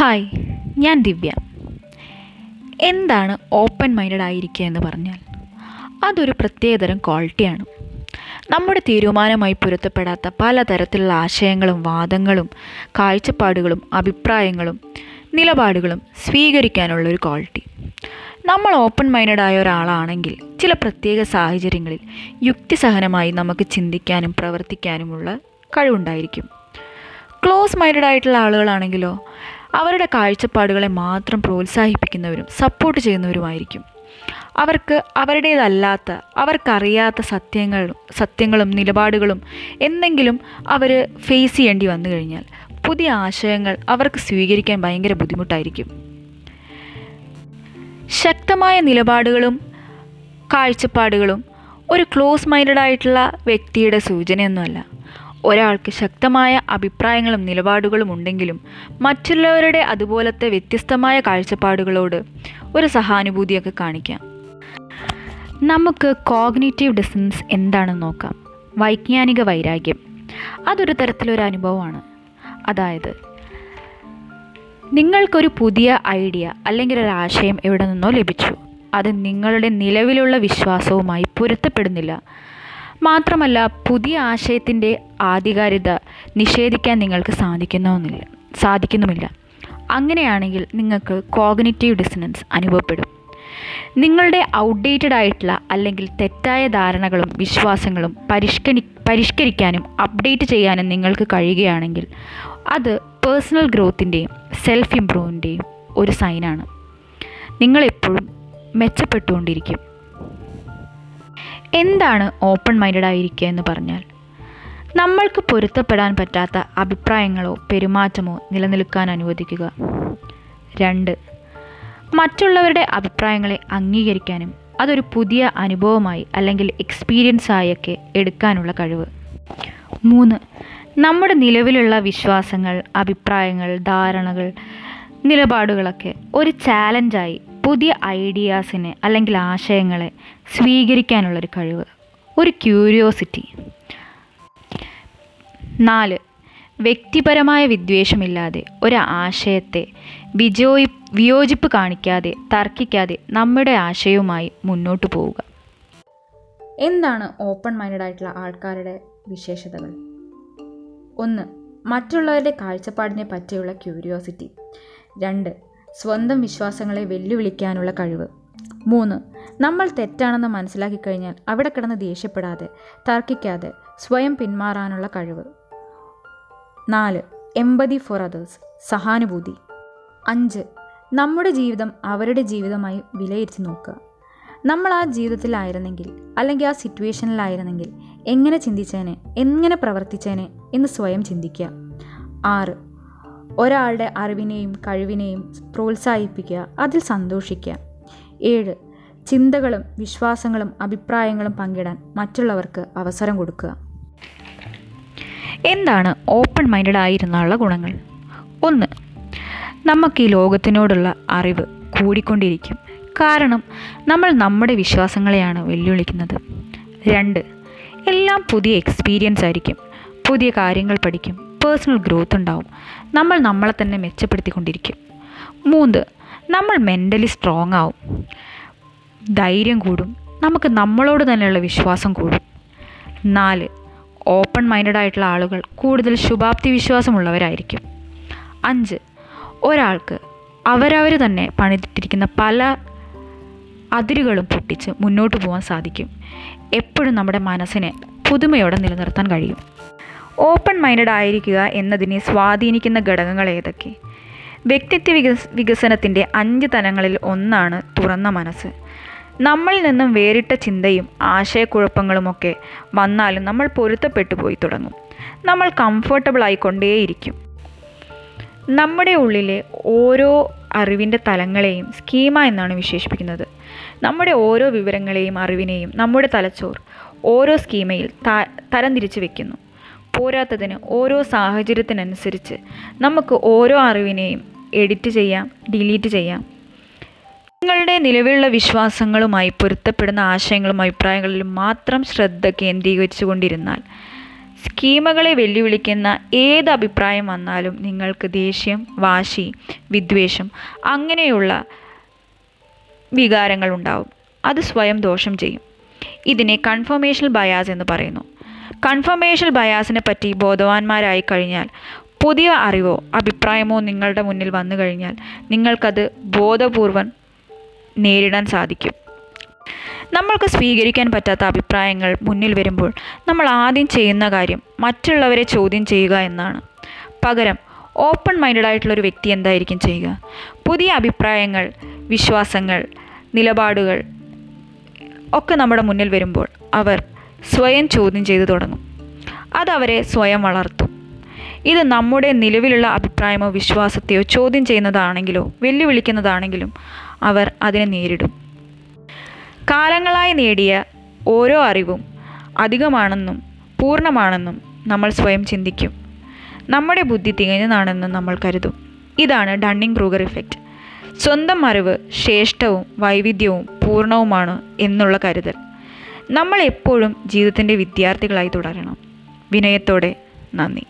Hi ഞാൻ ദിവ്യ. എന്താണ് open minded ആയിരിക്കുക എന്ന് പറഞ്ഞാൽ? അതൊരു പ്രത്യേകതരം ക്വാളിറ്റിയാണ് നമ്മുടെ തീരുമാനമായി പൊരുത്തപ്പെടാത്ത പലതരത്തിലുള്ള ആശയങ്ങളും വാദങ്ങളും കാഴ്ചപ്പാടുകളും അഭിപ്രായങ്ങളും നിലപാടുകളും സ്വീകരിക്കാനുള്ള ഒരു ക്വാളിറ്റി. നമ്മൾ ഓപ്പൺ മൈൻഡഡ് ആയ ഒരാളാണെങ്കിൽ ചില പ്രത്യേക സാഹചര്യങ്ങളിൽ യുക്തിസഹനമായി നമുക്ക് ചിന്തിക്കാനും പ്രവർത്തിക്കാനുമുള്ള കഴിവുണ്ടായിരിക്കും. ക്ലോസ് മൈൻഡഡ് ആയിട്ടുള്ള ആളുകളാണെങ്കിലോ അവരുടെ കാഴ്ചപ്പാടുകളെ മാത്രം പ്രോത്സാഹിപ്പിക്കുന്നവരും സപ്പോർട്ട് ചെയ്യുന്നവരുമായിരിക്കും. അവർക്ക് അവരുടേതല്ലാത്ത അവർക്കറിയാത്ത സത്യങ്ങളും സത്യങ്ങളും നിലപാടുകളും എന്തെങ്കിലും അവർ ഫേസ് ചെയ്യേണ്ടി വന്നു കഴിഞ്ഞാൽ പുതിയ ആശയങ്ങൾ അവർക്ക് സ്വീകരിക്കാൻ ഭയങ്കര ബുദ്ധിമുട്ടായിരിക്കും. ശക്തമായ നിലപാടുകളും കാഴ്ചപ്പാടുകളും ഒരു ക്ലോസ് മൈൻഡഡ് ആയിട്ടുള്ള വ്യക്തിയുടെ സൂചനയൊന്നുമല്ല. ഒരാൾക്ക് ശക്തമായ അഭിപ്രായങ്ങളും നിലപാടുകളും ഉണ്ടെങ്കിലും മറ്റുള്ളവരുടെ അതുപോലത്തെ വ്യത്യസ്തമായ കാഴ്ചപ്പാടുകളോട് ഒരു സഹാനുഭൂതിയൊക്കെ കാണിക്കാം. നമുക്ക് കോഗ്നേറ്റീവ് ഡിസൻസ് എന്താണെന്ന് നോക്കാം. വൈജ്ഞാനിക വൈരാഗ്യം. അതൊരു തരത്തിലൊരു അനുഭവമാണ്. അതായത് നിങ്ങൾക്കൊരു പുതിയ ഐഡിയ അല്ലെങ്കിൽ ഒരു ആശയം എവിടെ നിന്നോ ലഭിച്ചു. അത് നിങ്ങളുടെ നിലവിലുള്ള വിശ്വാസവുമായി പൊരുത്തപ്പെടുന്നില്ല. മാത്രമല്ല പുതിയ ആശയത്തിന്റെ ആധികാരികത നിഷേധിക്കാൻ നിങ്ങൾക്ക് സാധിക്കുന്നുമില്ല സാധിക്കുന്നുമില്ല. അങ്ങനെയാണെങ്കിൽ നിങ്ങൾക്ക് കോഗ്നിറ്റീവ് ഡിസനൻസ് അനുഭവപ്പെടും. നിങ്ങളുടെ ഔട്ട്ഡേറ്റഡ് ആയിട്ടുള്ള അല്ലെങ്കിൽ തെറ്റായ ധാരണകളും വിശ്വാസങ്ങളും പരിഷ്കരി പരിഷ്കരിക്കാനും അപ്ഡേറ്റ് ചെയ്യാനും നിങ്ങൾക്ക് കഴിയുകയാണെങ്കിൽ അത് പേഴ്സണൽ ഗ്രോത്തിന്റെയും സെൽഫ് ഇംപ്രൂവിന്റെയും ഒരു സൈനാണ് നിങ്ങളെപ്പോഴും മെച്ചപ്പെട്ടുകൊണ്ടിരിക്കും. എന്താണ് ഓപ്പൺ മൈൻഡഡ് ആയിരിക്കുക എന്ന് പറഞ്ഞാൽ? നമ്മൾക്ക് പൊരുത്തപ്പെടാൻ പറ്റാത്ത അഭിപ്രായങ്ങളോ പെരുമാറ്റമോ നിലനിൽക്കാൻ അനുവദിക്കുക. രണ്ട് മറ്റുള്ളവരുടെ അഭിപ്രായങ്ങളെ അംഗീകരിക്കാനും അതൊരു പുതിയ അനുഭവമായി അല്ലെങ്കിൽ എക്സ്പീരിയൻസ് ആയൊക്കെ എടുക്കാനുള്ള കഴിവ്. മൂന്ന് നമ്മുടെ നിലവിലുള്ള വിശ്വാസങ്ങൾ അഭിപ്രായങ്ങൾ ധാരണകൾ നിലപാടുകളൊക്കെ ഒരു ചാലഞ്ചായി പുതിയ ഐഡിയാസിനെ അല്ലെങ്കിൽ ആശയങ്ങളെ സ്വീകരിക്കാനുള്ളൊരു കഴിവ് ഒരു ക്യൂരിയോസിറ്റി. നാല് വ്യക്തിപരമായ വിദ്വേഷമില്ലാതെ ഒരു ആശയത്തെ വിജോയി വിയോജിപ്പ് കാണിക്കാതെ തർക്കിക്കാതെ നമ്മുടെ ആശയവുമായി മുന്നോട്ട് പോവുക. എന്താണ് ഓപ്പൺ മൈൻഡഡ് ആയിട്ടുള്ള ആൾക്കാരുടെ വിശേഷതകൾ? ഒന്ന് മറ്റുള്ളവരുടെ കാഴ്ചപ്പാടിനെ പറ്റിയുള്ള ക്യൂരിയോസിറ്റി. രണ്ട് സ്വന്തം വിശ്വാസങ്ങളെ വെല്ലുവിളിക്കാനുള്ള കഴിവ്. മൂന്ന് നമ്മൾ തെറ്റാണെന്ന് മനസ്സിലാക്കി കഴിഞ്ഞാൽ അവിടെ കിടന്ന് ദേഷ്യപ്പെടാതെ തർക്കിക്കാതെ സ്വയം പിന്മാറാനുള്ള കഴിവ്. നാല് എമ്പതി ഫോർ അതേഴ്സ് സഹാനുഭൂതി. അഞ്ച് നമ്മുടെ ജീവിതം അവരുടെ ജീവിതമായി വിലയിരുത്തി നോക്കുക. നമ്മൾ ആ ജീവിതത്തിലായിരുന്നെങ്കിൽ അല്ലെങ്കിൽ ആ സിറ്റുവേഷനിലായിരുന്നെങ്കിൽ എങ്ങനെ ചിന്തിച്ചേനെ എങ്ങനെ പ്രവർത്തിച്ചേനെ എന്ന് സ്വയം ചിന്തിക്കുക. ആറ് ഒരാളുടെ അറിവിനെയും കഴിവിനെയും പ്രോത്സാഹിപ്പിക്കുക അതിൽ സന്തോഷിക്കുക. ഏഴ് ചിന്തകളും വിശ്വാസങ്ങളും അഭിപ്രായങ്ങളും പങ്കിടാൻ മറ്റുള്ളവർക്ക് അവസരം കൊടുക്കുക. എന്താണ് ഓപ്പൺ മൈൻഡഡ് ആയിരുന്നുള്ള ഗുണങ്ങൾ? ഒന്ന് നമുക്ക് ഈ ലോകത്തിനോടുള്ള അറിവ് കൂടിക്കൊണ്ടിരിക്കും. കാരണം നമ്മൾ നമ്മുടെ വിശ്വാസങ്ങളെയാണ് വെല്ലുവിളിക്കുന്നത്. രണ്ട് എല്ലാം പുതിയ എക്സ്പീരിയൻസ് ആയിരിക്കും. പുതിയ കാര്യങ്ങൾ പഠിക്കും. പേഴ്സണൽ ഗ്രോത്ത് ഉണ്ടാവും. നമ്മൾ നമ്മളെ തന്നെ മെച്ചപ്പെടുത്തിക്കൊണ്ടിരിക്കും. മൂന്ന് നമ്മൾ മെന്റലി സ്ട്രോങ് ആവും. ധൈര്യം കൂടും. നമുക്ക് നമ്മളോട് തന്നെയുള്ള വിശ്വാസം കൂടും. നാല് ഓപ്പൺ മൈൻഡഡ് ആയിട്ടുള്ള ആളുകൾ കൂടുതൽ ശുഭാപ്തി വിശ്വാസമുള്ളവരായിരിക്കും. അഞ്ച് ഒരാൾക്ക് അവരവർ തന്നെ പണിതിട്ടിരിക്കുന്ന പല അതിരുകളും പൊട്ടിച്ച് മുന്നോട്ട് പോകാൻ സാധിക്കും. എപ്പോഴും നമ്മുടെ മനസ്സിനെ പുതുമയോടെ നിലനിർത്താൻ കഴിയും. ഓപ്പൺ മൈൻഡഡ് ആയിരിക്കുക എന്നതിനെ സ്വാധീനിക്കുന്ന ഘടകങ്ങൾ ഏതൊക്കെ? വ്യക്തിത്വ വികസ് വികസനത്തിന്റെ അഞ്ച് തലങ്ങളിൽ ഒന്നാണ് തുറന്ന മനസ്സ്. നമ്മളിൽ നിന്നും വേറിട്ട ചിന്തയും ആശയക്കുഴപ്പങ്ങളുമൊക്കെ വന്നാലും നമ്മൾ പൊരുത്തപ്പെട്ടു പോയി തുടങ്ങും. നമ്മൾ കംഫർട്ടബിൾ ആയിക്കൊണ്ടേയിരിക്കും നമ്മുടെ ഉള്ളിലെ ഓരോ അറിവിന്റെ തലങ്ങളെയും സ്കീമ എന്നാണ് വിശേഷിപ്പിക്കുന്നത്. നമ്മുടെ ഓരോ വിവരങ്ങളെയും അറിവിനെയും നമ്മുടെ തലച്ചോർ ഓരോ സ്കീമയിൽ തരംതിരിച്ച് വെക്കുന്നു. പോരാത്തതിന് ഓരോ സാഹചര്യത്തിനനുസരിച്ച് നമുക്ക് ഓരോ അറിവിനെയും എഡിറ്റ് ചെയ്യാം ഡിലീറ്റ് ചെയ്യാം. നിങ്ങളുടെ നിലവിലുള്ള വിശ്വാസങ്ങളുമായി പൊരുത്തപ്പെടുന്ന ആശയങ്ങളും അഭിപ്രായങ്ങളിലും മാത്രം ശ്രദ്ധ കേന്ദ്രീകരിച്ചു കൊണ്ടിരുന്നാൽ സ്കീമുകളെ വെല്ലുവിളിക്കുന്ന ഏത് അഭിപ്രായം വന്നാലും നിങ്ങൾക്ക് ദേഷ്യം വാശി വിദ്വേഷം അങ്ങനെയുള്ള വികാരങ്ങൾ ഉണ്ടാവും. അത് സ്വയം ദോഷം ചെയ്യും. ഇതിനെ കൺഫർമേഷൻ ബയാസ് എന്ന് പറയുന്നു. കൺഫർമേഷണൽ ബയാസിനെ പറ്റി ബോധവാന്മാരായി കഴിഞ്ഞാൽ പുതിയ അറിവോ അഭിപ്രായമോ നിങ്ങളുടെ മുന്നിൽ വന്നു കഴിഞ്ഞാൽ നിങ്ങൾക്കത് ബോധപൂർവം നേരിടാൻ സാധിക്കും. നമ്മൾക്ക് സ്വീകരിക്കാൻ പറ്റാത്ത അഭിപ്രായങ്ങൾ മുന്നിൽ വരുമ്പോൾ നമ്മൾ ആദ്യം ചെയ്യുന്ന കാര്യം മറ്റുള്ളവരെ ചോദ്യം ചെയ്യുക എന്നാണ്. പകരം ഓപ്പൺ മൈൻഡഡ് ആയിട്ടുള്ള ഒരു വ്യക്തി എന്തായിരിക്കും ചെയ്യുക? പുതിയ അഭിപ്രായങ്ങൾ വിശ്വാസങ്ങൾ നിലപാടുകൾ ഒക്കെ നമ്മുടെ മുന്നിൽ വരുമ്പോൾ അവർ സ്വയം ചോദ്യം ചെയ്തു തുടങ്ങും. അതവരെ സ്വയം വളർത്തും. ഇത് നമ്മുടെ നിലവിലുള്ള അഭിപ്രായമോ വിശ്വാസത്തെയോ ചോദ്യം ചെയ്യുന്നതാണെങ്കിലോ വെല്ലുവിളിക്കുന്നതാണെങ്കിലും അവർ അതിനെ നേരിടും. കാലങ്ങളായി നേടിയ ഓരോ അറിവും അധികമാണെന്നും പൂർണമാണെന്നും നമ്മൾ സ്വയം ചിന്തിക്കും. നമ്മുടെ ബുദ്ധി തികഞ്ഞതാണെന്നും നമ്മൾ കരുതും. ഇതാണ് ഡണ്ണിങ് ക്രൂഗർ ഇഫക്റ്റ് സ്വന്തം അറിവ് ശ്രേഷ്ഠവും വൈവിധ്യവും പൂർണവുമാണ് എന്നുള്ള കരുതൽ. നമ്മൾ എപ്പോഴും ജീവിതത്തിന്റെ വിദ്യാർത്ഥികളായി തുടരണം. വിനയത്തോടെ നന്ദി.